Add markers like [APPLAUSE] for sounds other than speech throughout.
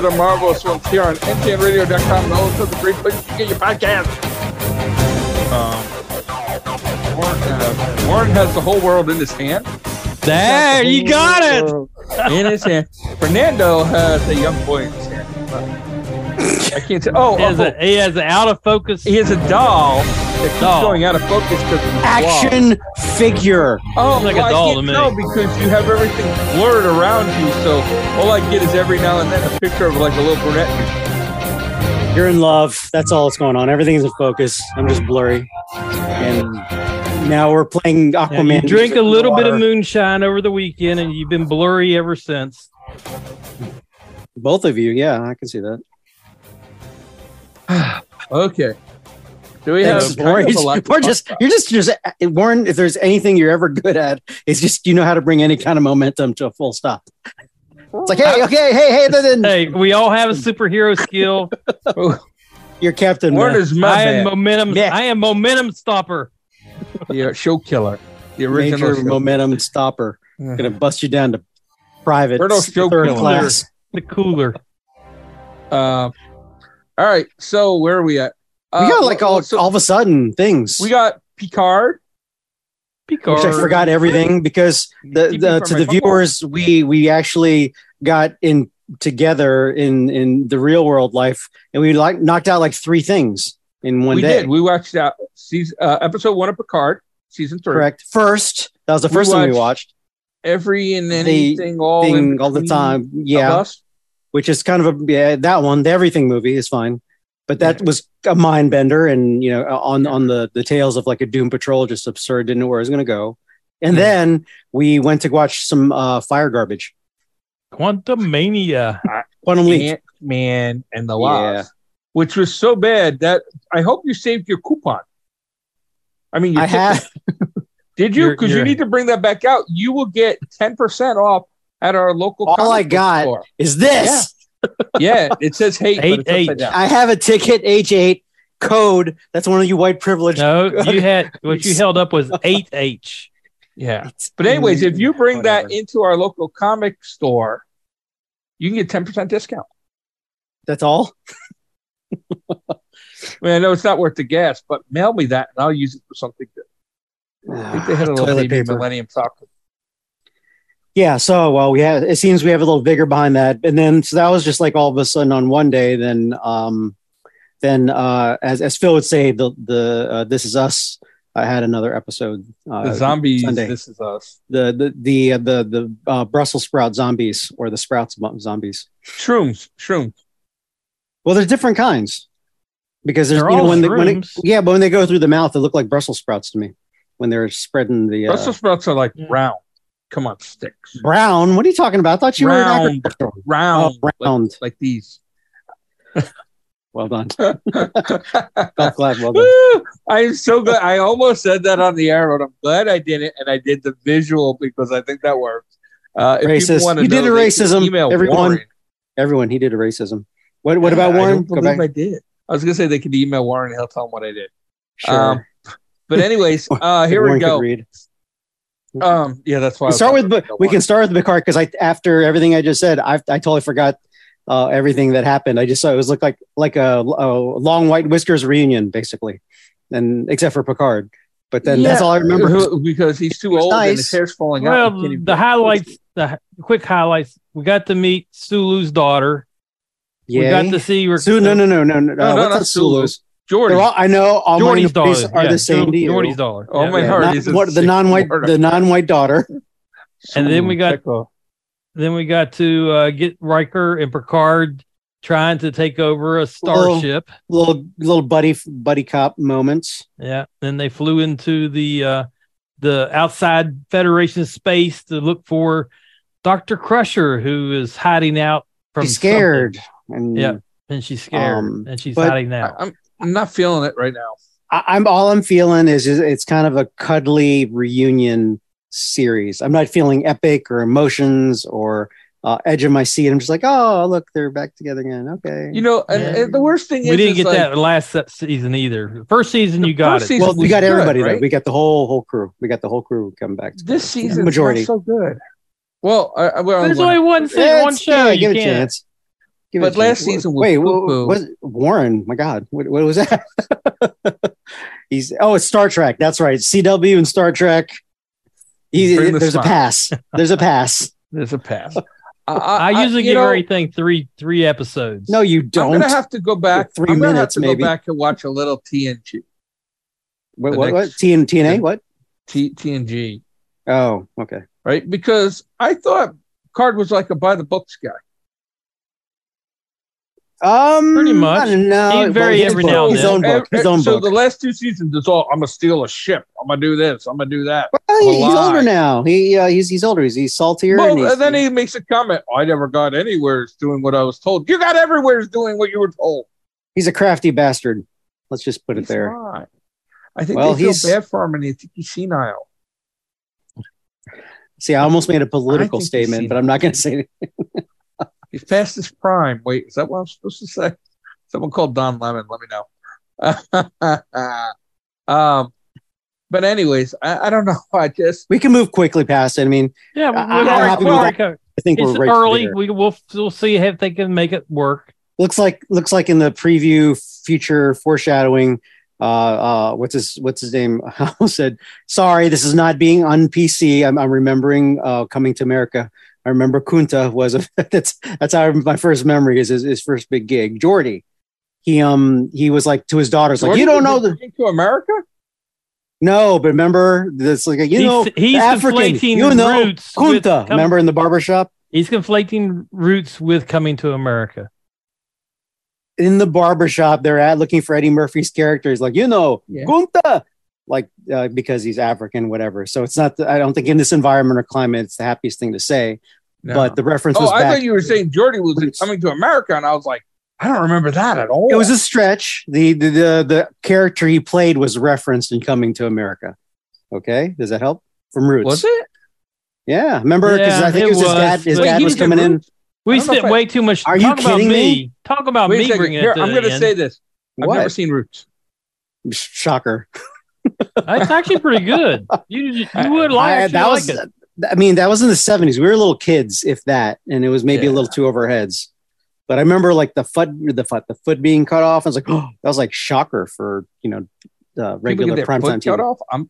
to the Marvelous Ones here on NTNRadio.com, the home of the great place to get your podcast. Um, Warren, uh, Warren has the whole world in his hand. There, you got it. [LAUGHS] In his hand. Fernando has a young boy in his hand. I can't say. Oh, He has, oh, a, he has an out of focus. he has a doll that keeps Doll. going out of focus because of the. Action figure. Oh, Like a well, I doll can't to me. tell because you have everything blurred around you. So all I get is every now and then a picture of like a little brunette. You're in love. That's all that's going on. Everything's in focus. I'm just blurry. And now we're playing Yeah, Aquaman. you drink a little bit of moonshine over the weekend, and you've been blurry ever since. Both of you. Yeah, I can see that. [SIGHS] Okay. Do we have Thanks, kind Warren. of a lot [LAUGHS] to We're talk just, about? you're just, just, Warren, if there's anything you're ever good at, it's just you know how to bring any kind of momentum to a full stop. It's like, hey, okay, hey, hey, then, then Hey, we all have a superhero skill. [LAUGHS] you're Captain. Warren uh, is my I am momentum. Yeah. I am momentum stopper. [LAUGHS] the show killer, the original major show. momentum stopper. Mhm. Gonna bust you down to private, third Killer. class. The cooler. Um, all right, so where are we at? We got like all, so all of a sudden things. we got Picard. Picard. which I forgot everything because the, the to the viewers we we actually got in together in in the real world life and we like knocked out like three things in one we day. did. We watched out season uh, episode one of Picard, season three. Correct. First, that was the We first thing we watched. Every and The anything, all in Thing all the time. Yeah. Which is kind of a yeah, that one, the everything movie is fine. But that was a mind bender and you know, on on the the tales of like a Doom Patrol, just absurd, didn't know where it was gonna go. And Yeah. then we went to watch some uh fire garbage. Quantumania. [LAUGHS] Quantum Leap. Ant Man and the Yeah. Which was so bad that I hope you saved your coupon. I mean, your I ticket. have [LAUGHS] Did you? Because you need to bring that back out. You will get ten percent off at our local. All I got- store. is this. Yeah, it says hate, but it's Eight. I have a ticket H8 code. That's one of you white privileged. No, you had what you [LAUGHS] held up was eight H. Yeah, It's- but anyways, if you bring that into our local comic store, you can get ten percent discount. that's all. [LAUGHS] I mean, I know it's not worth the gas, but mail me that and I'll use it for something good. Ah, I think they had a little baby paper. Millennium Falcon. Yeah. So, well, we had. It seems we have a little vigor behind that, and then so that was just like all of a sudden on one day. Then, um, then uh, as as Phil would say, the the uh, This Is Us. I had another episode. Uh, The zombies. Sunday. This is us. the the the uh, the the uh, Brussels sprout zombies or the sprouts zombies. Shrooms. Shrooms. Well, there's different kinds because there's They're you know all when they, when it, yeah, but when they go through the mouth, they look like Brussels sprouts to me when they're spreading the uh, Brussels sprouts are like Yeah. round. Come on, sticks. brown. What are you talking about? I thought you were an Round. Round. Oh, round. Like, like these. [LAUGHS] Well done. [LAUGHS] Clap. Well done. I'm so glad. I almost said that on the air, but I'm glad I didn't, and I did the visual because I think that works. Uh, Racist. You did know, a racism, Email everyone. Warren. Everyone, he did a racism. What What about I Warren? don't believe. I did. I was gonna say they could email Warren. and He'll tell him what I did. Sure. Um, But anyways, [LAUGHS] uh, here Warren we go. Read. Um, yeah, that's why. We start with talking we can start with Picard because I after everything I just said, I I totally forgot uh, everything that happened. I just saw it was looked like like a, a long white whiskers reunion basically, and except for Picard. But then that's all I remember. because he's too was old and his hair's falling out. Well, He can't even- the highlights, the quick highlights. We got to meet Sulu's daughter. We got to see. Her, Sue, no, no, no, no, no, No, uh, no, what's not up, Sulu's? Geordi. They're all, I know all Geordi's my daughter are yeah, the same to you. Geordi's daughter. Oh my Yeah. heart. Not- he's what the non-white Florida the non-white daughter. [LAUGHS] And then we got- Then we got to uh, get Riker and Picard trying to take over a starship. Little little buddy buddy cop moments. Yeah. Then they flew into the uh, the outside Federation space to look for Doctor Crusher, who is hiding out from He's scared. And Yeah. and she's scared, Um, and she's but- hiding out. I- I'm I'm not feeling it right now. I, I'm all I'm feeling is, is it's kind of a cuddly reunion series. I'm not feeling epic or emotions or uh, edge of my seat. I'm just like, oh, look, they're back together again. Okay. You know, and, Yeah. and the worst thing is we didn't get like, that last season either. First season, you got it. well, we got everybody though. right? We got the whole whole crew. We got the whole crew coming back. This season majority. majority so good. Well, I, I, well, There's when- only one se- one show. yeah, you give it a can't. chance. Give But last chance. season was wait, poo-poo. what, what Warren? My God, what, what was that? [LAUGHS] He's oh, it's Star Trek. That's right, CW and Star Trek. He, the there's a pass. There's a pass. [LAUGHS] There's a pass. [LAUGHS] I, usually you give know, everything three three episodes. No, you I'm don't. gonna have to go back. Three I'm minutes, have to maybe. go back and watch a little TNG. what, the what, what? next- TN, TNA? What? T, TNG, Oh, okay. right? Because I thought Card was like a by the books guy. Um, Pretty much. I don't know. He'd his every book, now and His then. own book. His own so book. the last two seasons is all I'm gonna steal a ship. I'm gonna do this. I'm gonna do that. Well, he- he's Lie. older now. He uh, he's he's older. He's he's saltier. Well, and he's, and then he makes a comment. I never got anywhere doing what I was told. You got everywhere doing what you were told. he's a crafty bastard. Let's just put it there. not. I think Well, they feel he's- bad for him, and they think he's senile. See, I almost made a political statement, but I'm not going to say it. He's past his prime. Wait, is that what I'm supposed to say? Someone called Don Lemon. Let me know. [LAUGHS] um, but anyways, I, I don't know. [LAUGHS] I just We can move quickly past it. I mean, yeah, I- we- I'm we already- we with I think It's we're right early. there. We will we'll see if they can make it work. Looks like looks like in the preview, future foreshadowing. Uh, uh, what's his what's his name? I [LAUGHS] said sorry. This is not being on PC. I'm, I'm remembering uh, coming to America. I remember Kunta was a [LAUGHS] that's that's how my first memory is his, his first big gig. Geordi, he um he was like to his daughters like you don't know the the to America. no, but remember this like you know he's he's African, conflating you know, roots. Kunta. com- remember in the barber shop he's conflating roots with coming to America. in the barber shop they're at looking for Eddie Murphy's character. He's like you know Yeah. Kunta, like uh, because he's African, whatever. So it's not. The, I don't think in this environment or climate it's the happiest thing to say. No. But the reference oh, was I back. thought you were saying Geordi was coming to America, and I was like, I don't remember that at all. it was a stretch. The, the the the character he played was referenced in Coming to America. Okay, does that help? From Roots. was it? Yeah, remember because Yeah, I think it it was, his was, dad. His but dad was was coming in. We spent if I- way too much. Are you talk about kidding me? me? Talk about Wait me bringing Here, it. To I'm going to say end. this. I've What? never seen Roots. Shocker. It's actually pretty good. You you [LAUGHS] would like, I, that was. it. I mean, that was in the seventies. We were little kids, if that, and it was maybe a little too over heads. But I remember like the foot, the foot, the foot being cut off. I was like, oh, [GASPS] that was like shocker for you know uh, People regular get their primetime foot cut off. I'm,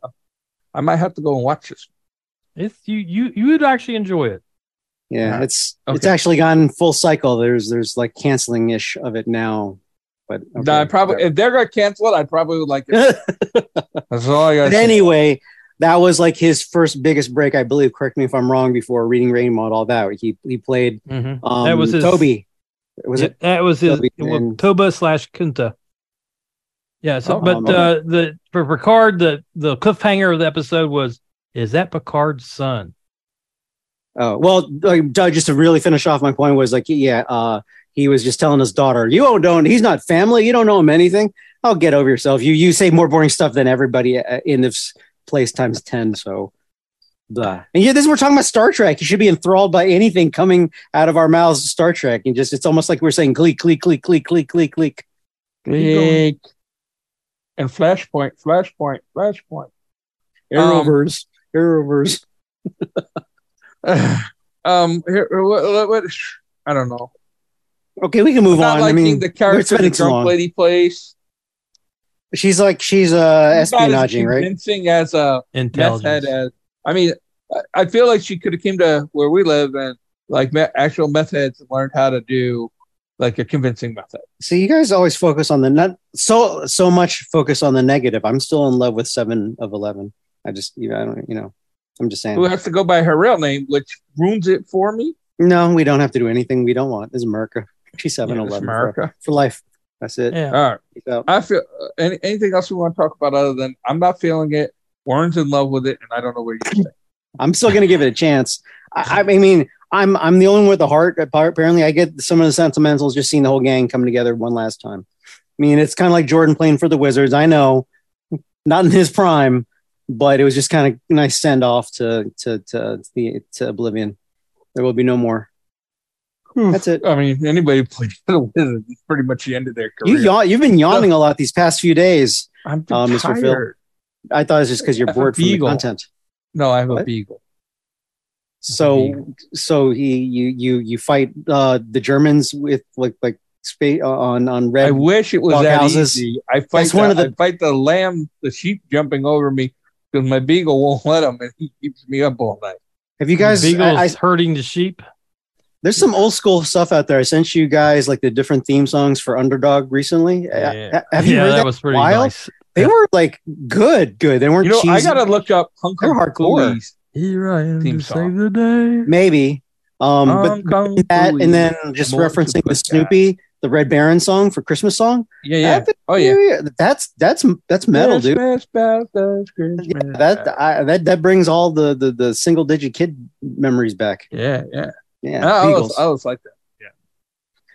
I might have to go and watch this. It's you you you would actually enjoy it. Yeah, Alright. it's it's actually gone full cycle. There's there's like canceling ish of it now, but okay, No, I probably if they're going to cancel it, I probably would like it. That's all I got. but anyway, that was like his first biggest break, I believe. Correct me if I'm wrong. Before reading Rainbow and all that, he he played Mhm. um, that was his Toby. Was it? That was his Toby it and- Toba slash Kunta. Yeah. So, Oh, but okay. uh, the for Picard, the the cliffhanger of the episode was, is that Picard's son? Oh well, like, Doug, just to really finish off my point was like, yeah, uh, he was just telling his daughter, "You don't. He's not family. You don't know him anything. I'll get over yourself. You you say more boring stuff than everybody uh, in this place times ten. So, blah. And yeah, this is we're talking about Star Trek. You should be enthralled by anything coming out of our mouths. Star Trek, and just it's almost like we're saying gleek, gleek, gleek, gleek, gleek, gleek, gleek. Big. And Flashpoint, Flashpoint, Flashpoint. Arrowverse, Arrowverse. [LAUGHS] [SIGHS] um, here, what, what, what- I don't know. Okay, we can move Not on. I liking mean, the we're character spending the too drunk long. lady plays. She's like she's uh She's not as espionaging, right? Convincing as a meth head. As I mean, I- I feel like she could have came to where we live and like me- actual meth heads and learned how to do like a convincing method. So you guys always focus on the not so so much focus on the negative. I'm still in love with seven of eleven. I just you know, I don't you know I'm just saying. Who has to go by her real name, which ruins it for me. No, we don't have to do anything we don't want. This is America. She's 7-Eleven for, America. for life. That's it. Yeah. All right. I feel uh, any, anything else we want to talk about other than I'm not feeling it. Warren's in love with it, and I don't know where you stand. [LAUGHS] I'm still gonna give it a chance. I, I mean, I'm I'm the only one with the heart. Apparently, I get some of the sentimentals. Just seeing the whole gang come together one last time. I mean, it's kind of like Jordan playing for the Wizards. I know, not in his prime, but it was just kind of nice send off to to to the to Oblivion. There will be no more. That's it. I mean, anybody played [LAUGHS] for the Wizards is pretty much the end of their career. You career. yawn, you've been yawning a lot these past few days. I'm uh, Mr. Phil. tired. I thought it was just because you're I have a bored from the beagle. content. No, I have a What? beagle. So so he you you you fight uh the Germans with like like space on on red. I wish it was dog that houses. easy. I fight That's the, one of the- I fight the lamb, the sheep jumping over me because my beagle won't let him, and he keeps me up all night. Have you guys? Beagles I, I, herding the sheep. There's some old school stuff out there. I sent you guys like the different theme songs for Underdog recently. Yeah. Have you yeah, heard that, that? was pretty Wild? nice. They were like good, good. They weren't You know, I gotta look up Hong They're Kong hardcore. Phillies. Here I am Theme to song. save the day. maybe. Um, but that and then just More referencing the put Snoopy, the Red Baron song for Christmas song. yeah, yeah. Happy Oh yeah, That's that's that's metal, dude. Christmas bells, Christmas Yeah, that I, that that brings all the, the the single digit kid memories back. yeah, yeah. Yeah, I, I was, I was like that. Yeah.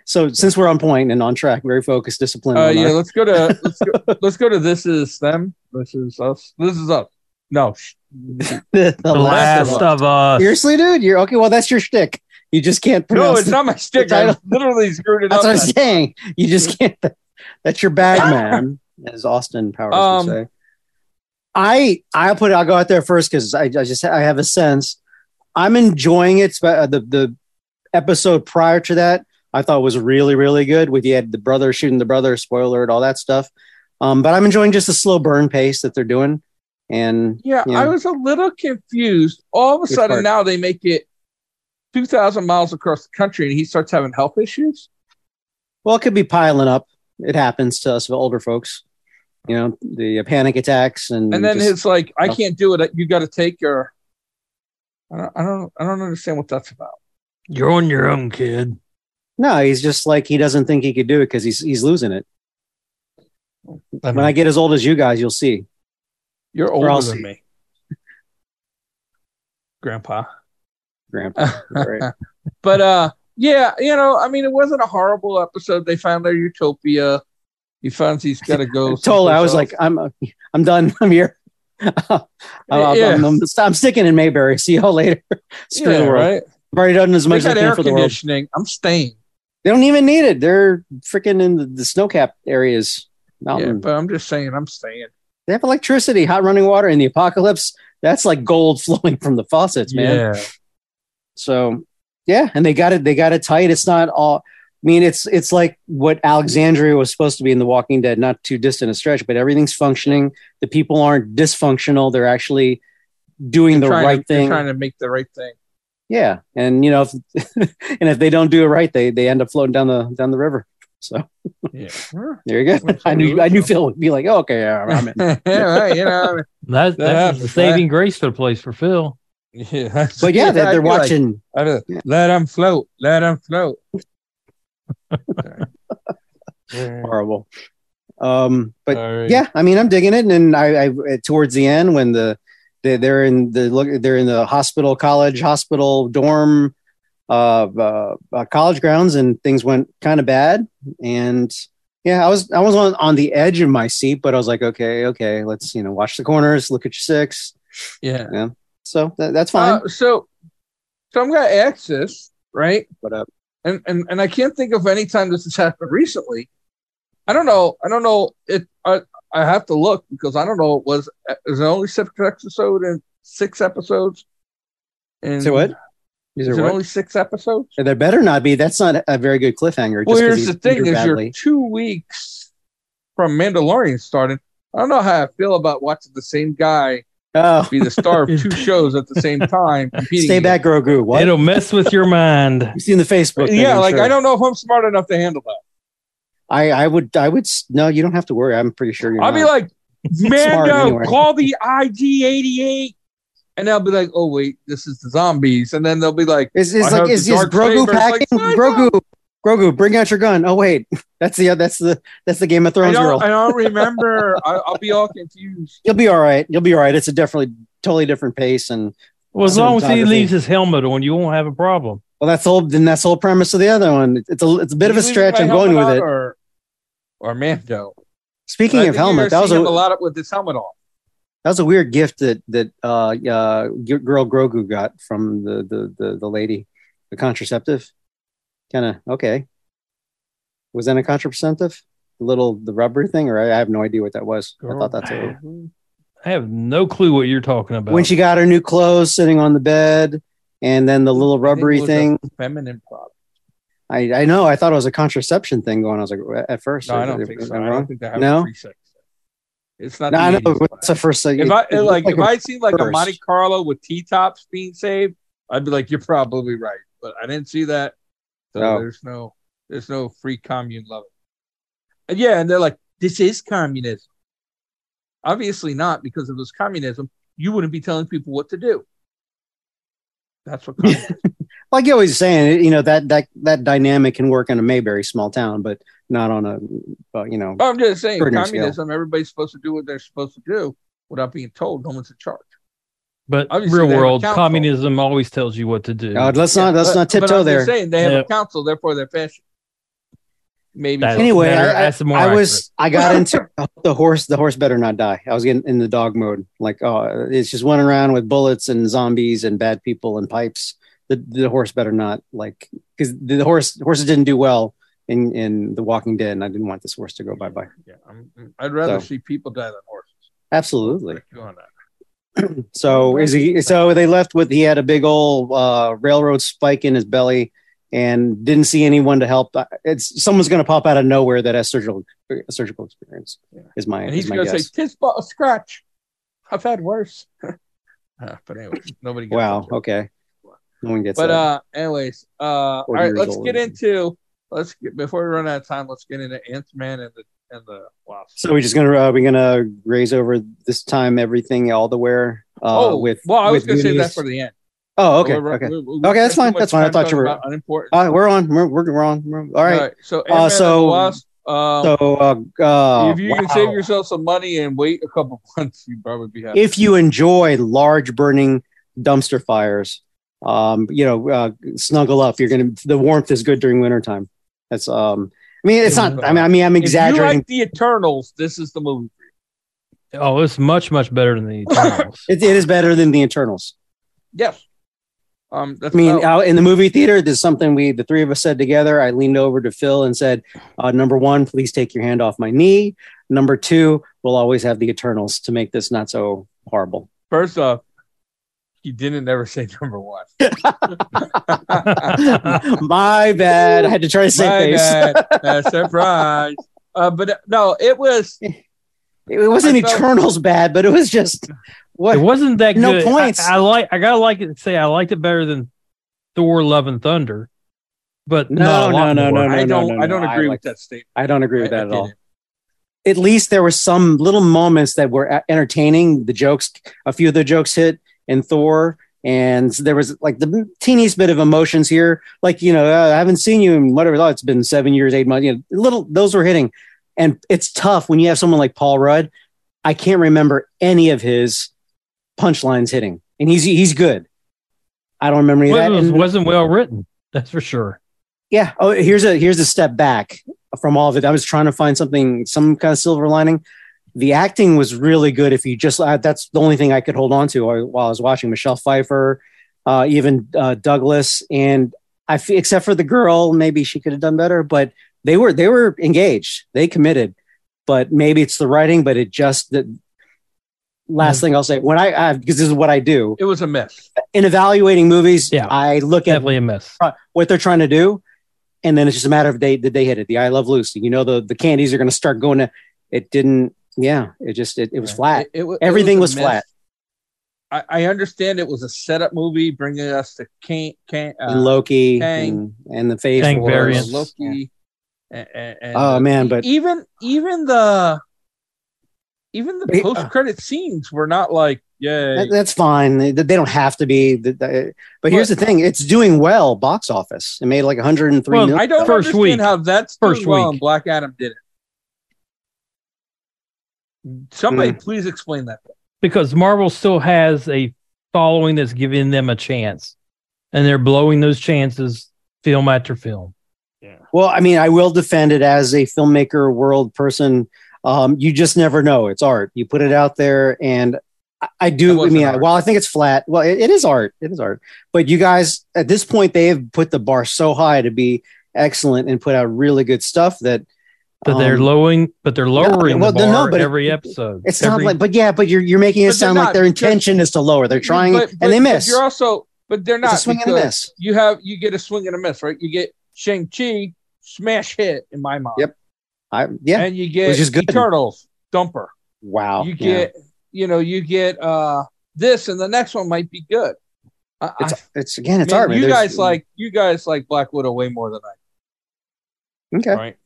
So since we're on point and on track, very focused, disciplined. Uh, yeah, our- let's go to [LAUGHS] let's go, let's go to this is them. This is us. This is us. No, sh- [LAUGHS] the, The last last of Us. of us. Seriously, dude, you're okay. Well, that's your shtick. You just can't pronounce. no, it's not my stick. I literally screwed it That's up. That's what I'm saying. You just can't. That's your bag, [LAUGHS] man. As Austin Powers Um, would say. I I'll put it. I'll go out there first because I, I just I have a sense. I'm enjoying it. Uh, The the episode prior to that I thought was really really good. With you had the brother shooting the brother, spoiler and all that stuff. Um, but I'm enjoying just the slow burn pace that they're doing. And Yeah, Yeah. I was a little confused. All of a sudden part? now they make it 2,000 miles across the country and he starts having health issues. well, it could be piling up. It happens to us older folks. You know, the uh, panic attacks and And then just- it's like, I can't do it. You got to take your. I don't, I don't, I don't understand what that's about. You're on your own, kid. No, he's just like he doesn't think he could do it because he's he's losing it. When I get as old as you guys, you'll see. You're or older than see. me, Grandpa. Grandpa. Right. [LAUGHS] But uh, yeah, you know, I mean, it wasn't a horrible episode. They found their utopia. He finds he's got to go. [LAUGHS] Totally. I was someplace like, I'm I'm done. [LAUGHS] I'm here. [LAUGHS] I'm, I'm- Yeah. I'm- I'm sticking in Mayberry. See y'all later. [LAUGHS] Screw yeah, the world. right. I've already done as much as I can for the world. I'm staying. They don't even need it. They're freaking in the, the snow capped areas. Yeah, but I'm just saying, I'm staying. They have electricity, hot running water in the apocalypse. That's like gold [LAUGHS] flowing from the faucets, man. Yeah. So yeah, and they got it. They got it tight. It's not all. I mean, it's it's like what Alexandria was supposed to be in The Walking Dead. Not too distant a stretch, but everything's functioning. The people aren't dysfunctional. They're actually doing the They're trying right to, they're thing. Trying to make the right thing. Yeah, and you know, if, [LAUGHS] and if they don't do it right, they they end up floating down the down the river. So Yeah. [LAUGHS] there you go. I knew I knew. Phil would be like, oh, okay, yeah, I'm in. [LAUGHS] yeah, right. You know. That, That that's happens, the saving grace for the place for Phil. Yeah. But yeah, they're, they're watching. Like, Let them float. Let them float. Horrible. Um, but right. yeah, I mean, I'm digging it. And then I, I towards the end when the they, they're in the look, they're in the hospital, college, hospital, dorm, uh, uh, uh college grounds, and things went kind of bad. And yeah, I was I was on on the edge of my seat, but I was like, okay, okay, let's you know watch the corners, look at your six. Yeah. Yeah. So that, that's fine. Uh, so, so I'm gonna ask this, right? but uh, And and and I can't think of any time this has happened recently. I don't know. I don't know. It. I I have to look because I don't know. It was is it only six episode and six episodes? And say what? Is Is there it what? only six episodes? there better not be. That's not a very good cliffhanger. Well, here's the thing: is you're two weeks from Mandalorian starting. I don't know how I feel about watching the same guy Oh, be the star of two [LAUGHS] shows at the same time. competing stay back, Grogu. What? It'll mess with your mind. You've seen the Facebook. thing, yeah, I'm like sure. I don't know if I'm smart enough to handle that. I, I would, I would. No, you don't have to worry. I'm pretty sure you're. I'll be like, [LAUGHS] Smart Mando, anyway. call the IG88. And they'll be like, oh, wait, this is the zombies. And then they'll be like, is, is I like, is, the is Grogu saber. It's like, packing? "Fine, Grogu, Grogu, bring out your gun. Oh wait, [LAUGHS] that's the that's the that's the Game of Thrones don't, girl. I don't [LAUGHS] remember. I, I'll be all confused. You'll be all right. You'll be all right. It's a definitely totally different pace, and Well, as long as he leaves his helmet on, you won't have a problem. well, that's the whole. Then that's the whole premise of the other one. It's a it's a bit of a stretch. I'm going with it. Or, or Mando. Speaking I of helmet, that was a him a lot with his helmet on. that was a weird gift that that uh, uh girl Grogu got from the the the, the lady, the contraceptive. Kind of okay. Was that a contraceptive? The little the rubber thing, or I, I have no idea what that was. I thought that's what. I have no clue what you're talking about. when she got her new clothes sitting on the bed and then the little I think it rubbery thing. feminine product. I, I know. I thought it was a contraception thing going. on. I was like, at first, No, I don't is- think so. I I don't think they have No? It's not. No, the I know. 80s, but but- That's the first thing. If it- I it looked like, if I seen like a. Monte Carlo with T tops being saved, I'd be like, you're probably right. But I didn't see that, so No. there's no, there's no free commune love. And yeah, and they're like, this is communism. Obviously not, because if it was communism, you wouldn't be telling people what to do. That's what [LAUGHS] communism. like you always saying, you know that that that dynamic can work in a Mayberry small town, but not on a, you know. Oh, I'm just saying, Extraordinary scale. communism. Everybody's supposed to do what they're supposed to do without being told. No one's in charge. But Obviously, real they have a world communism always tells you what to do. Uh, let's not let's but- not tiptoe just there. Saying they have Yeah. a council, therefore they're fascist. Maybe That's so. Anyway, better- I, that's more I accurate. was I got [LAUGHS] into the horse. The horse better not die. I was getting in the dog mode. Like, oh, it's just running around with bullets and zombies and bad people and pipes. The the horse better not like because the horse horses didn't do well in in The Walking Dead, and I didn't want this horse to go bye bye. Yeah, I'm, I'd rather So. see people die than horses. Absolutely. So is he? So they left with he had a big old uh, railroad spike in his belly, and didn't see anyone to help. It's someone's going to pop out of nowhere that has surgical surgical experience. Yeah. Is my And he's going to say, "Tis but a scratch. I've had worse." [LAUGHS] [LAUGHS] Uh, but anyway, nobody. Gets Wow. Okay. No one gets But uh, anyways, uh, all 40 right, let's old. get into let's get before we run out of time. Let's get into Ant Man and the and the Wasp. so we're just gonna uh, we're gonna raise over this time everything all the where uh, oh, with well, I was to say that for the end. Oh, okay, We're- okay, we- we- Okay, that's fine, that's fine. I thought you were- unimportant. all right. We're on. We're we're, we're on. We're, all right. so Ant-Man and the so- Wasp, um, So uh, uh, if you can save yourself some money and wait a couple [LAUGHS] months, you'd probably be happy. if you enjoy large burning dumpster fires, um, you know, uh, snuggle up. You're gonna the warmth is good during wintertime. That's um. I mean, it's not. I mean, I mean, I'm if you exaggerating. like the Eternals, this is the movie. Oh, it's much much better than the [LAUGHS] Eternals. It, it is better than the Eternals. Yes. Um, that's I mean, about- out in the movie theater, there's something we, the three of us said together. I leaned over to Phil and said, uh, number one, please take your hand off my knee. Number two, we'll always have the Eternals to make this not so horrible. first off, he didn't ever say [LAUGHS] number one. [LAUGHS] my bad. I had to try to My save face. bad. [LAUGHS] Uh, surprise. Uh, but uh, no, it was. It wasn't I felt- Eternals bad, but it was just what it wasn't that No good. points. I, I like. I gotta like it. And say I liked it better than Thor: Love and Thunder, but No, not a lot no, no, no, I don't. no, I don't no, I agree like- with that statement. I don't agree with that I at all. didn't. At least there were some little moments that were entertaining. The jokes, a few of the jokes hit in Thor, and there was like the teeniest bit of emotions here. Like you know, uh, I haven't seen you in whatever. Oh, it's been seven years, eight months. You know, little those were hitting, and it's tough when you have someone like Paul Rudd. I can't remember any of his punchlines hitting, and he's he's good. I don't remember any of Well, that. it was, And- wasn't well written. That's for sure. yeah oh here's a here's a step back from all of it i was trying to find something some kind of silver lining the acting was really good if you just uh, that's the only thing i could hold on to while i was watching michelle pfeiffer uh, even uh, douglas and i fe- except for the girl maybe she could have done better but they were they were engaged they committed but maybe it's the writing but it just the last Mm. thing i'll say when i, I because this is what i do It was a mess. in evaluating movies Yeah. i look at Definitely a miss. what they're trying to do, and then it's just a matter of they did they hit it. The I Love Lucy, you know, the the candies are going to start going to. It didn't. Yeah, it just it, it was flat. It, it, it Everything a was mess. flat. I, I understand it was a setup movie, bringing us to Kang, Kang, uh, and Loki Kang. and, and the face Kang Wars. variants. Loki. And, and, and Oh, uh, man, but- even even the even the uh, post credit scenes were not like yeah. That- that's fine. They, they don't have to be. The- the- But here's the thing: it's doing well box office. It made like 103 Well, million. I don't First understand week. how that's First doing well week. and Black Adam did it. Somebody Hmm. please explain that. because Marvel still has a following that's giving them a chance, and they're blowing those chances film after film. Yeah. Well, I mean, I will defend it as a filmmaker, world person. Um, you just never know. It's art. You put it out there, and I, I do. I mean, I, while I think it's flat, well, it, it is art. It is art. But you guys, at this point, they have put the bar so high to be excellent and put out really good stuff that. But they're um, lowering, but they're lowering well, the no, bar but it- every episode. It's Every- not like, but yeah, but you're you're making it But they're sound like their intention is to lower. They're trying But- but- and they miss. You're also but they're not It's a swing and a miss. You have you get a swing and a miss, right? You get Shang Chi smash hit in my mind. Yep. I yeah. and you get Which good. Turtles dumper. wow. you yeah. get you know you get uh this, and the next one might be good. I, it's it's again it's man, art. man. You There's- guys like you guys like Black Widow way more than I okay. right?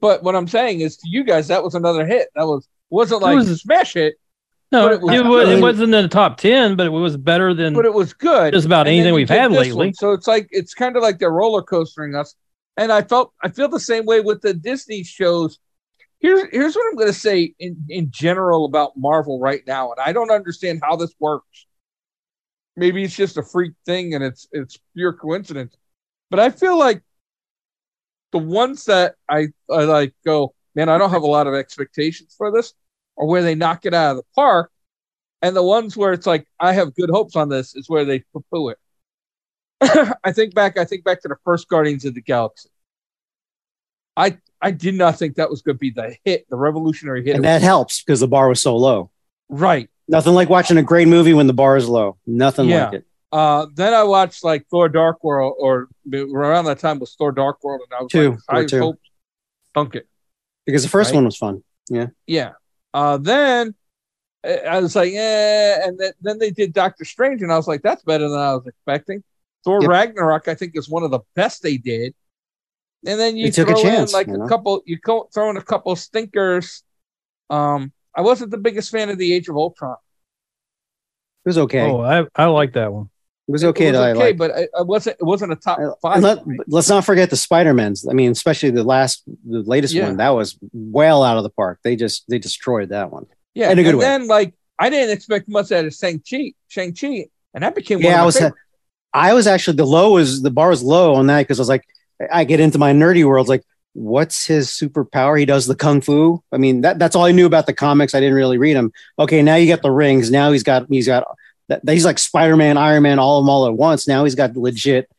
But what I'm saying is, to you guys, that was another hit. That was wasn't It like was- a smash hit, No, it, it was was, good. it wasn't in the top ten, but it was better than but it was good. just about And anything we've had lately. one. So it's like it's kind of like they're roller coastering us. And I felt I feel the same way with the Disney shows. Here's here's what I'm going to say in in general about Marvel right now, and I don't understand how this works. Maybe it's just a freak thing and it's it's pure coincidence, but I feel like the ones that I I like go, man, I don't have a lot of expectations for this, or where they knock it out of the park, and the ones where it's like I have good hopes on this is where they poo poo it. [CLEARS THROAT] I think back. I think back to the first Guardians of the Galaxy. I I did not think that was going to be the hit, the revolutionary hit. And that helps because the bar was so low. right. Nothing like watching a great movie when the bar is low. Nothing Yeah. like it. Uh, then I watched like Thor: Dark World, or around that time was Thor: Dark World, and I was Two, like, Thor I two. hope dunk it. Because the first Right. one was fun. Yeah. Yeah. Uh, then I was like, eh, and then, then they did Doctor Strange, and I was like, that's better than I was expecting. Thor Yep. Ragnarok, I think, is one of the best they did. And then you They took a throw chance, in like you a couple, you co- throw in a couple stinkers. Um, I wasn't the biggest fan of the Age of Ultron. It was okay. Oh, I, I like that one. It was okay it was that I okay, but it, wasn't. It wasn't a top five. Let, let's not forget the Spider-Mans. I mean, especially the last, the latest Yeah. one. That was well out of the park. They just they destroyed that one. yeah, in a good and way. then like I didn't expect much out of Shang Chi, Shang Chi, and that became Yeah, I was. I was actually the low was the bar was low on that because I was like, I get into my nerdy world. Like, what's his superpower? He does the kung fu. I mean, that that's all I knew about the comics. I didn't really read them. Okay, now you got the rings. Now he's got he's got that he's like Spider Man, Iron Man, all of them all at once. Now he's got legit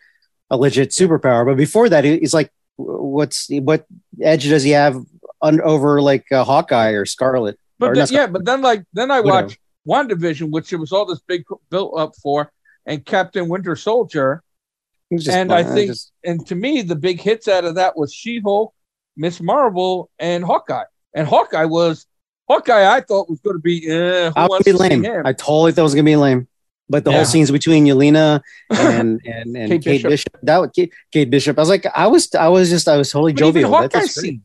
a legit superpower. But before that, he's like, what's what edge does he have un, over like uh, Hawkeye or Scarlet? But Or then, yeah, but then like then I Widow. WandaVision, which it was all this big built up for, and Captain Winter Soldier. And fun. I think, just- and to me, the big hits out of that was She Hulk, Miss Marvel, and Hawkeye. And Hawkeye was Hawkeye. I thought was going to be. Eh, who I would wants be to see lame. him? I totally thought it was gonna be lame. But the Yeah. whole scenes between Yelena [LAUGHS] and and, and Kate Kate, Bishop. Bishop. that was Kate, Kate Bishop. I was like, I was I was just I was totally But jovial. That- Hawkeye that's scene.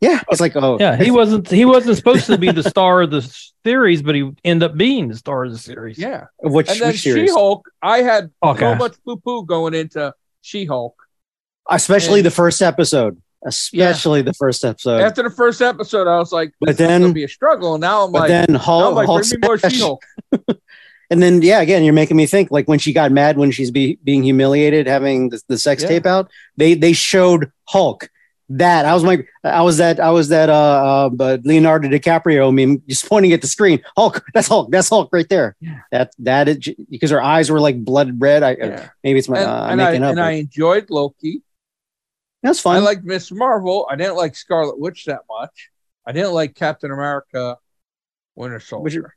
Yeah, it's like oh Yeah, he wasn't he wasn't supposed to be the [LAUGHS] star of the series, but he ended up being the star of the series. Yeah, which and then which She-Hulk. I had Hawkeye. so much poo poo going into She Hulk. Especially and- the first episode. Especially the first episode. After the first episode, I was like, But "This is then- going to be a struggle." Now I'm but like, then Hulk, like, Hulk bring me more Hulk. [LAUGHS] [LAUGHS] and then yeah, again, you're making me think like when she got mad when she's be, being humiliated, having the, the sex Yeah. tape out. They they showed Hulk. That I was my I was that I was that uh, uh but Leonardo DiCaprio meme just [LAUGHS] pointing at the screen. Hulk, that's Hulk, that's Hulk right there. Yeah. That that is because her eyes were like blood red. I Yeah. maybe it's my and, uh, I'm and I making up. and but I enjoyed Loki. That's fine. I fine. liked Miss Marvel. I didn't like Scarlet Witch that much. I didn't like Captain America, Winter Soldier.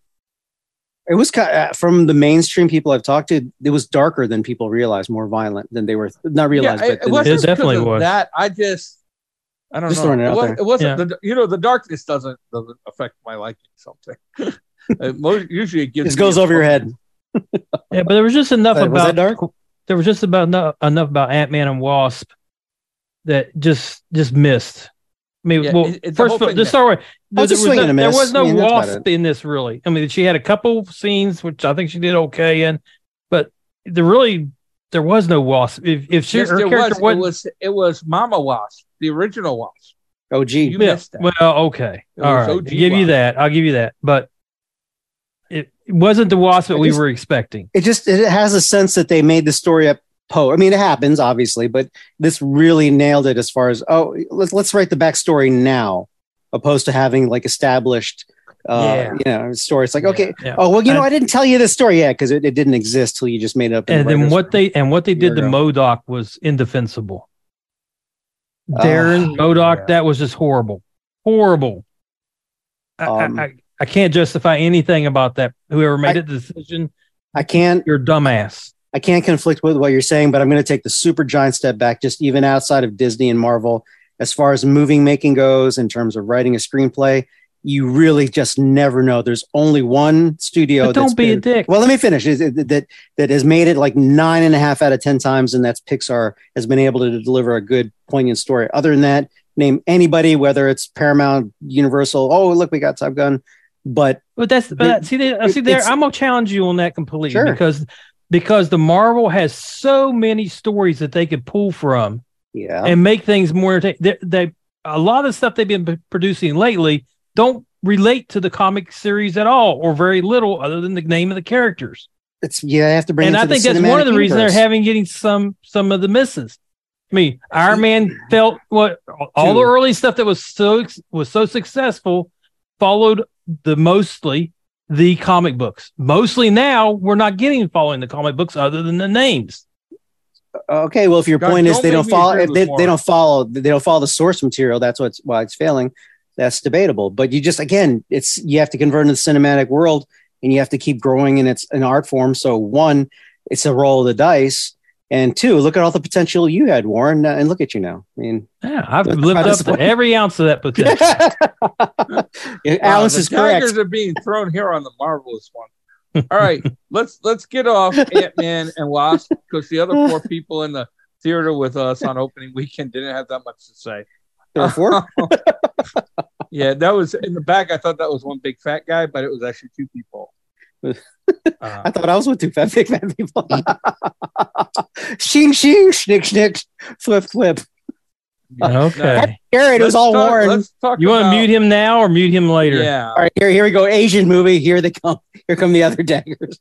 it was kind uh, from the mainstream people I've talked to. It was darker than people realized, more violent than they were not realized. yeah, but it, it wasn't It definitely was. that. I just, I don't Just know. throwing it It, out was, there. it wasn't Yeah. the you know the darkness doesn't doesn't affect my liking something. [LAUGHS] it most, usually it gives Just goes over your head. Yeah, but there was just enough Was about dark? there was just about enough, enough about Ant Man and Wasp that just just missed. I mean, Yeah, well, it- it- the first of all, just missed. start with it's a there, was no, there was no I mean, Wasp in this really. I mean, she had a couple scenes which I think she did okay in, but there really there was no Wasp. If if she Yes, her there character was. It wasn't- it was Mama Wasp, the original Wasp. Oh, OG. You Yeah, missed that. Well, okay. It All was right. OG I'll give you that. I'll give you that. But it it wasn't the wasp that I we were expecting. it just it has a sense that they made the story up po I mean it happens obviously, but this really nailed it as far as oh let's let's write the backstory now, opposed to having like established uh Yeah. you know story. It's like okay, Yeah. oh well you know And- I didn't tell you this story yet because it, it didn't exist till you just made it up. And then what they and what they did to There MODOK was indefensible. Oh, Darren MODOK, yeah. that was just horrible, horrible. I, I- Um, I, I can't justify anything about that. Whoever made I- that decision, I can't you're dumbass. I can't conflict with what you're saying, but I'm going to take the super giant step back, just even outside of Disney and Marvel, as far as moving making goes, in terms of writing a screenplay. You really just never know. There's only one studio. But don't be a dick. Well, let me finish. Is it- That that has made it like nine and a half out of ten times, and that's Pixar has been able to deliver a good, poignant story. Other than that, name anybody, whether it's Paramount, Universal. Oh, look, we got Top Gun. But But that's but see there, see there. I'm gonna challenge you on that completely Sure. because because the Marvel has so many stories that they could pull from yeah, and make things more entertaining. They, they a lot of stuff they've been producing lately don't relate to the comic series at all or very little other than the name of the characters. it's you have to bring. and I think that's one of the cinematic reasons they're having getting some some of the misses. I mean, Iron Man felt what all the early stuff that was so was so successful followed the mostly the comic books. Mostly now we're not getting following the comic books other than the names. Okay, well, if your God, point is they don't follow, if they, they don't follow, they don't follow the source material. That's what's why it's failing. That's debatable. But you just again, it's you have to convert into the cinematic world, and you have to keep growing in its an art form. So one, it's a roll of the dice, and two, look at all the potential you had, Warren, uh, and look at you now. I mean, Yeah, I've lived up to every ounce of that potential. [LAUGHS] Yeah, Wow, Alice the is correct. daggers are being thrown here on the marvelous one. All right, [LAUGHS] let's let's get off Ant Man and Wasp because the other four people in the theater with us on opening weekend didn't have that much to say. There were four. [LAUGHS] yeah, that was in the back. I thought that was one big fat guy, but it was actually two people. Uh, I thought I was with two fat big fat people. [LAUGHS] shing shing, schnick schnick, flip flip. Okay. Garrett, it was all talk- Warren. Let's talk You want to mute him now or mute him later? Yeah. All right, here, here we go. Asian movie. Here they come. Here come the other daggers.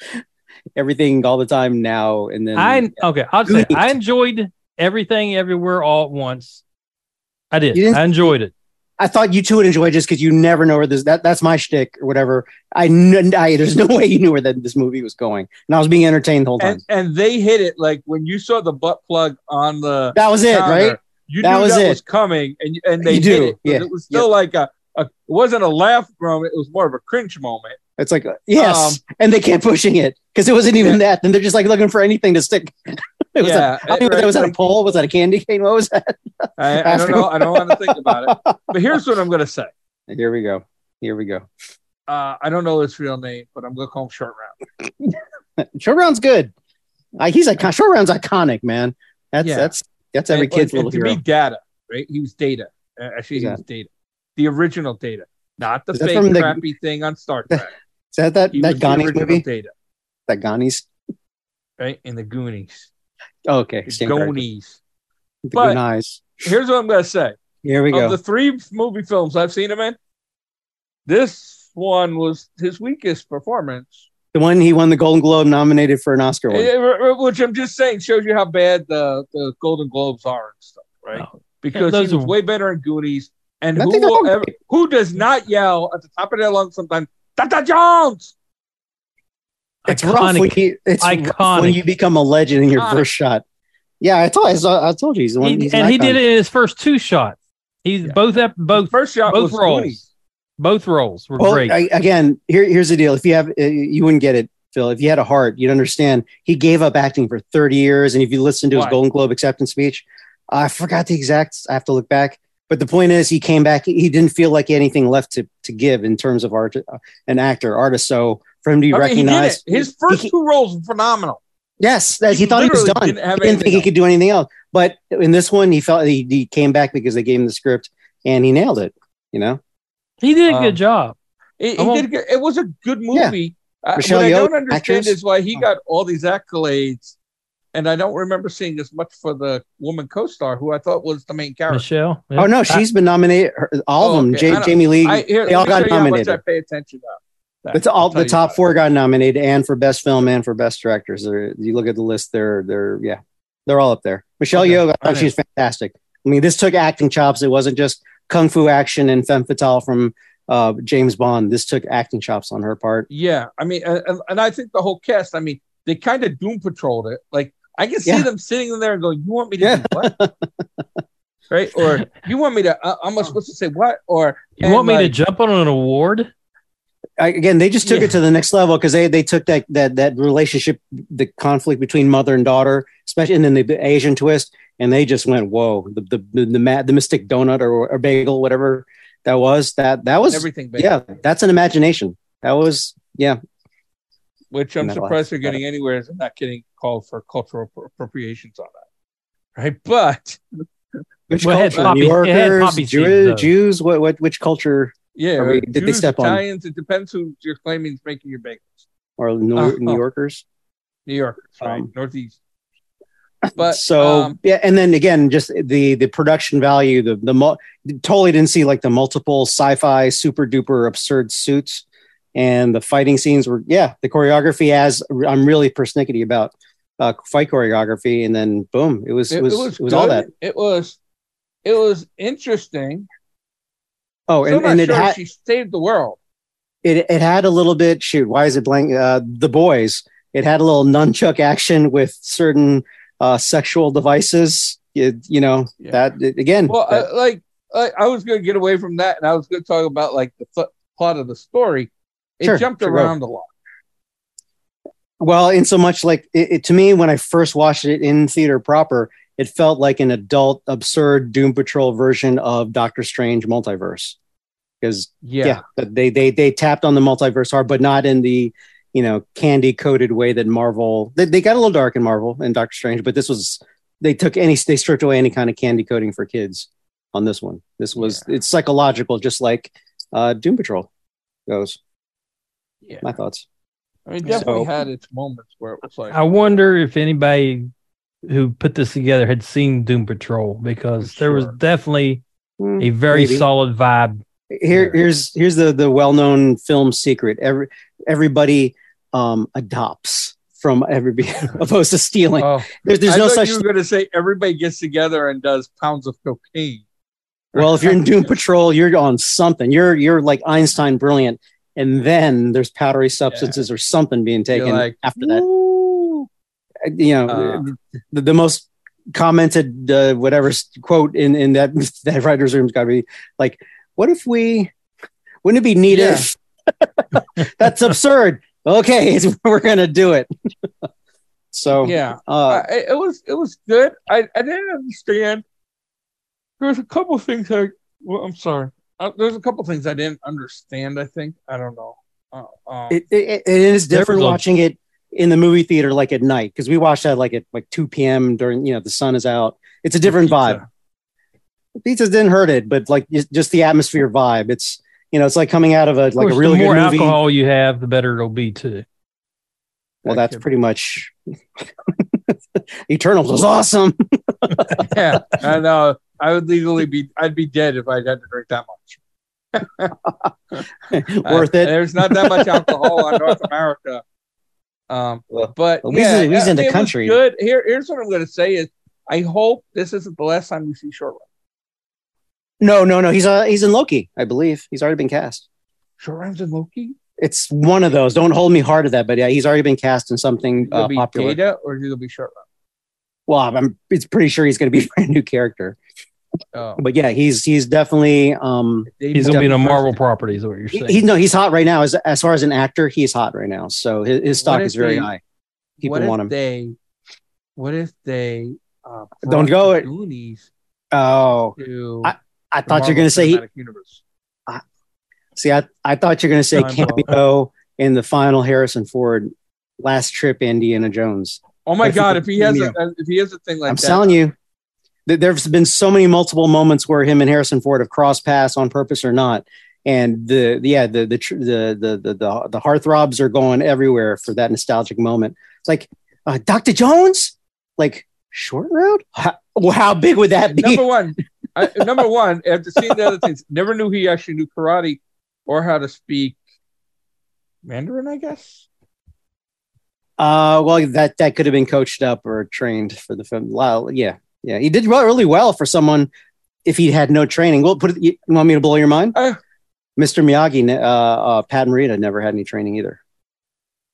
[LAUGHS] Everything all the time now and then. I okay. I'll say I [LAUGHS] enjoyed everything everywhere all at once. I did. I enjoyed it. I thought you two would enjoy just because you never know where this. That that's my shtick or whatever. I, I there's no [LAUGHS] way you knew where that this movie was going, and I was being entertained the whole time. And and they hit it like when you saw the butt plug on the that was it, counter, right? You That knew was that it. was coming, and and they You did do, it. yeah. It was still like a, a. It wasn't a laugh moment. It was more of a cringe moment. It's like yes, Um, and they kept pushing it because it wasn't even that. Then they're just like looking for anything to stick. It was yeah, a, I think that was that a pole. Was that a candy cane? What was that? [LAUGHS] I, I don't know. I don't want to think about it. [LAUGHS] But here's what I'm going to say. Here we go. Here we go. Uh, I don't know his real name, but I'm going to call him Short Round. [LAUGHS] Short round's good. Uh, he's like short round's iconic, man. That's Yeah. that's that's every And- kid's and little to hero. be Data, right? He was Data. Uh, actually, he was Data. The original Data, not the fake from the- crappy thing on Star Trek. Is that that He that Goonies movie? Data, That Goonies. right? In the Goonies. Oh, okay. The Same character. Goonies. The But- good eyes. Here's what I'm going to say. Here we of go. the three movie films I've seen him in, this one was his weakest performance. the one he won the Golden Globe, nominated for an Oscar. One. Which I'm just saying shows you how bad the, the Golden Globes are and stuff, right? Oh, Because those he was are- way better in Goonies. And who, think they're all will ever, who does not yell at the top of their lungs sometimes, Dr. Jones? It's rough when Iconic. you, it's rough Iconic. when you become a legend in your Iconic. first shot. Yeah, I told I, saw, I told you he's the one. He- he's and an he did it in his first two shots. He's Yeah. both ep- both First shot both was roles. Goonies. both roles were Well, great. I, again, here, here's the deal. If you have, uh, you wouldn't get it, Phil. If you had a heart, you'd understand. He gave up acting for 30 years, and if you listen to his Golden Globe acceptance speech, I forgot the exact. I have to look back. But the point is, he came back. He didn't feel like he had anything left to, to give in terms of art, uh, an actor, artist. So for him to be I mean, he did recognized, it. His first he- two roles were phenomenal. yes, he, he thought he was done. didn't have he didn't think anything he could do anything else. But in this one, he felt he, he came back because they gave him the script and he nailed it. You know, he did a um, good job. It, he did a good- it was a good Yeah. movie. Uh, Michelle what I don't understand actress. is why he Oh. got all these accolades, and I don't remember seeing as much for the woman co-star who I thought was the main character. Michelle. oh no, she's been nominated. her- All Oh, of them. okay. I Jamie Lee. I, here, they all got show you how much I nominated. pay attention to. That. It's all the top about four got nominated, and for best film and for best directors. They're, you look at the list; they're they're yeah, they're all up there. Michelle Okay. Yeoh, I I thought she was fantastic. I mean, this took acting chops. It wasn't just kung fu action and femme fatale from uh, James Bond. This took acting chops on her part. Yeah, I mean, and, and- and I think the whole cast. I mean, they kind of doom patrolled it. Like I can see Yeah. them sitting in there and going, "You want me to Yeah. do what?" [LAUGHS] right? Or you want me to? Uh, I'm supposed to say what? Or You want me to jump on an award? I, again, they just took Yeah. it to the next level because they they took that that that relationship, the conflict between mother and daughter, especially, and then the, the Asian twist, and they just went, "Whoa!" The the the, the, ma- the mystic donut or, or bagel, whatever that was, that that was Everything, big, yeah, that's an imagination. That was yeah, which I'm surprised like they're getting anywhere and not getting called for cultural appropriations on that. Right. But which Well, culture? poppy- New Yorkers, Jew. Jews, what what which culture yeah, Are we- did they Jews, step on- Italians, it depends who you're claiming is making your bagels. or New, Uh, New uh, Yorkers? New Yorkers, right? Um, Northeast. But so um, yeah, and then again, just the the production value, the the mul- totally didn't see like the multiple sci-fi super duper absurd suits, and the fighting scenes were yeah, the choreography as I'm really persnickety about uh, fight choreography, and then boom, it was it, was it was, all that. It was it was interesting. Oh, So and, and it sure had she saved the world. it it had a little bit shoot why is it blank uh, the boys it had a little nunchuck action with certain uh, sexual devices you, you know Yeah. that again Well, that- I, like I, I was going to get away from that, and I was going to talk about like the th- plot of the story. It Sure, jumped sure, around a lot. Well, in so much like it, it- to me, when I first watched it in theater proper, it felt like an adult, absurd Doom Patrol version of Doctor Strange multiverse. Because Yeah, yeah, they they they tapped on the multiverse hard, but not in the you know candy coated way that Marvel. They, they got a little dark in Marvel and Doctor Strange, but this was they took any they stripped away any kind of candy coating for kids on this one. This was it's psychological, just like uh, Doom Patrol goes. yeah. My thoughts. I mean, definitely So- had its moments where it was like, I wonder if anybody who put this together had seen Doom Patrol because there was definitely Hmm, a very maybe. solid vibe. here Yeah. here's here's the the well-known film secret every everybody um adopts from everybody [LAUGHS] opposed to stealing oh, there's, there's I no such you were going to say everybody gets together and does pounds of cocaine. well if you're in [LAUGHS] doom patrol you're on something you're you're like einstein brilliant and then there's powdery substances or something being taken like, after that "Woo." You know Uh. the, the most commented uh, whatever quote in in that [LAUGHS] that writer's room's got to be like what if we wouldn't it be neat Yeah. if [LAUGHS] that's absurd okay [LAUGHS] we're gonna do it so Yeah, uh I, it was it was good. I, I didn't understand. There was a couple things I. Well, I'm sorry. Uh, there's a couple things I didn't understand. I think I don't know. Uh, um, it, it, it is different was a- watching it in the movie theater like at night because we watched that like at like 2 p.m during you know the sun is out it's a different vibe pizza. pizzas didn't hurt it but like just, just the atmosphere vibe it's you know it's like coming out of a Of like course, a really the more good movie alcohol you have, the better it'll be too. well That that's could pretty much [LAUGHS] eternals was awesome [LAUGHS] yeah, I know. I would legally be. I'd be dead if I had to drink that much. [LAUGHS] worth Uh, it There's not that much alcohol on North America. Um, Well, but well, yeah, in- he's in the country. Good. Here, here's what I'm going to say: is I hope this isn't the last time we see Short Round. no no no he's uh he's in loki i believe he's already been cast Short Round's in Loki. it's one of those don't hold me hard to that but yeah he's already been cast in something uh, be popular Data or he'll be Short Round. well i'm it's pretty sure he's going to be [LAUGHS] a brand new character. Oh, but yeah he's he's definitely um He's going to be in a Marvel property, is what you're saying. he no he's hot right now as as far as an actor he's hot right now so his, his stock is very they- high people what if want him They, what if they uh, Don't go it. Goonies oh I- i thought you're going to say he Universe. see i, I thought you're going to say cameo in the final harrison ford last trip indiana jones Oh my God! If he has a, if he has a thing like that. i'm that, telling you there's been so many multiple moments where him and harrison ford have crossed paths on purpose or not and the yeah the the the the the, the, the heartthrobs are going everywhere for that nostalgic moment it's like uh, dr jones like Short Round how, well, how big would that be number one, I, number one, after seeing the other things, never knew he actually knew karate or how to speak Mandarin. I guess. Uh, well, that that could have been coached up or trained for the film. Well, yeah, yeah, he did really well for someone if he had no training. Well, put it. You want me to blow your mind? Uh. Mr. Miyagi, uh, uh, Pat Morita never had any training either.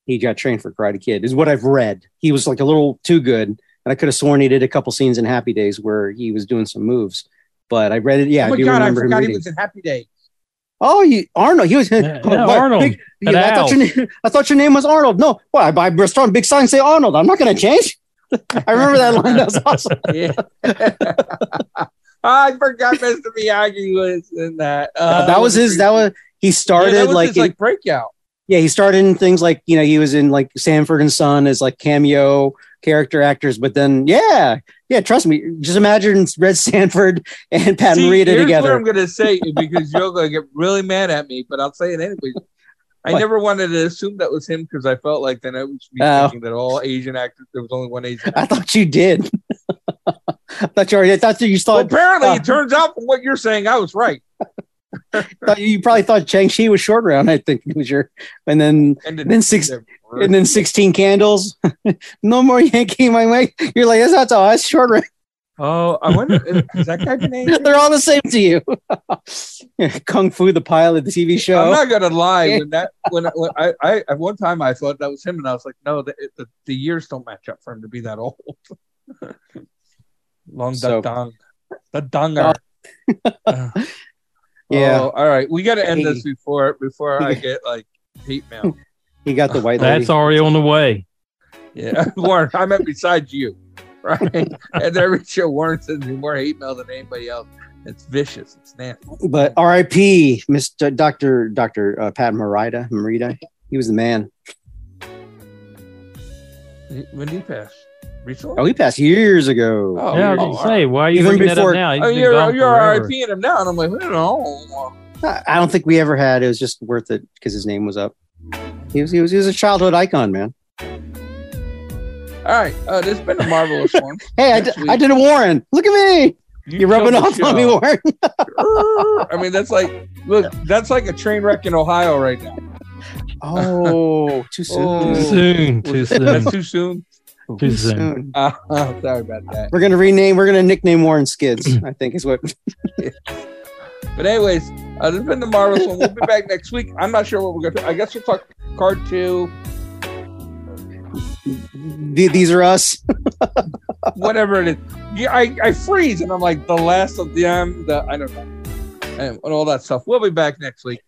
He got trained for Karate Kid, is what I've read. He was like a little too good, and I could have sworn he did a couple scenes in Happy Days where he was doing some moves. But I read it. Yeah, oh I do God! I remember him forgot he was in Happy Days. Oh, you Arnold. He was [LAUGHS] Yeah, what, yeah, Arnold. big- yeah, I thought your name. I thought your name was Arnold. No, well, I buy restaurant big sign say Arnold. I'm not going to change. I remember that line. That was awesome. [LAUGHS] Yeah. I forgot Mr. Miyagi was in that. Uh, that was his. That was he yeah, started that was like his, in- like breakout. yeah he started in things like you know he was in like Sanford and Son as like cameo character actors, but then yeah yeah trust me, just imagine Red Sanford and Pat See, Morita here's together. What I'm gonna say because you're gonna get really mad at me, but I'll say it anyway. I What? never wanted to assume that was him because I felt like then I was me Oh. thinking that all Asian actors there was only one Asian. I thought you did. I [LAUGHS] thought you already. I thought you Well, thought, apparently, uh, it turns out from what you're saying, I was right. [LAUGHS] you probably thought Shang-Chi was short round. I think it [LAUGHS] was your, and then And then six- and then sixteen candles. no more Yankee in my way. You're like that's not all. That's short round. Oh, I wonder has that guy been [LAUGHS] Asian? They're all the same to you. [LAUGHS] Kung Fu the pilot, the TV show. I'm not gonna lie. When that [LAUGHS] when, when I, I at one time I thought that was him, and I was like, no, the, the, the years don't match up for him to be that old. Long So- da dong, the donger. Uh, Yeah. oh, all right, we got to end this before before I get like hate mail. he got the white lady. That's already on the way. Yeah, Warren, I meant besides you, right? [LAUGHS] and every show Warren sends me more hate mail than anybody else. It's vicious. It's nasty. But R.I.P. Mr. Doctor Doctor uh, Pat Morita. Morita. He was the man. When did he pass? Recently? Oh, he passed years ago. Oh, yeah, I was oh, gonna say, why are you Even bringing that before- up now? He's Oh, you're gone you're forever. RIP him now, and I'm like, I don't know. I I don't think we ever had. It was just worth it because his name was up. He was he was he was a childhood icon, man. All right, uh, this has been a marvelous [LAUGHS] one. Hey, I did. I did a Warren. Look at me. You You're rubbing off on me. Warren. [LAUGHS] I mean, that's like, look, that's like a train wreck in Ohio right now. Oh, [LAUGHS] too soon. Oh. Too soon. Too soon. That's too soon. Too soon. Uh, sorry about that. We're gonna rename. We're gonna nickname Warren Skids. [CLEARS THROAT] I think is what. But anyways, uh, this has been the marvelous one. We'll be back next week. I'm not sure what we're gonna. I guess we'll talk card two, Th- These are us. [LAUGHS] whatever it is. Yeah, I, I freeze and I'm like the last of them. The I don't know, and, and all that stuff. We'll be back next week.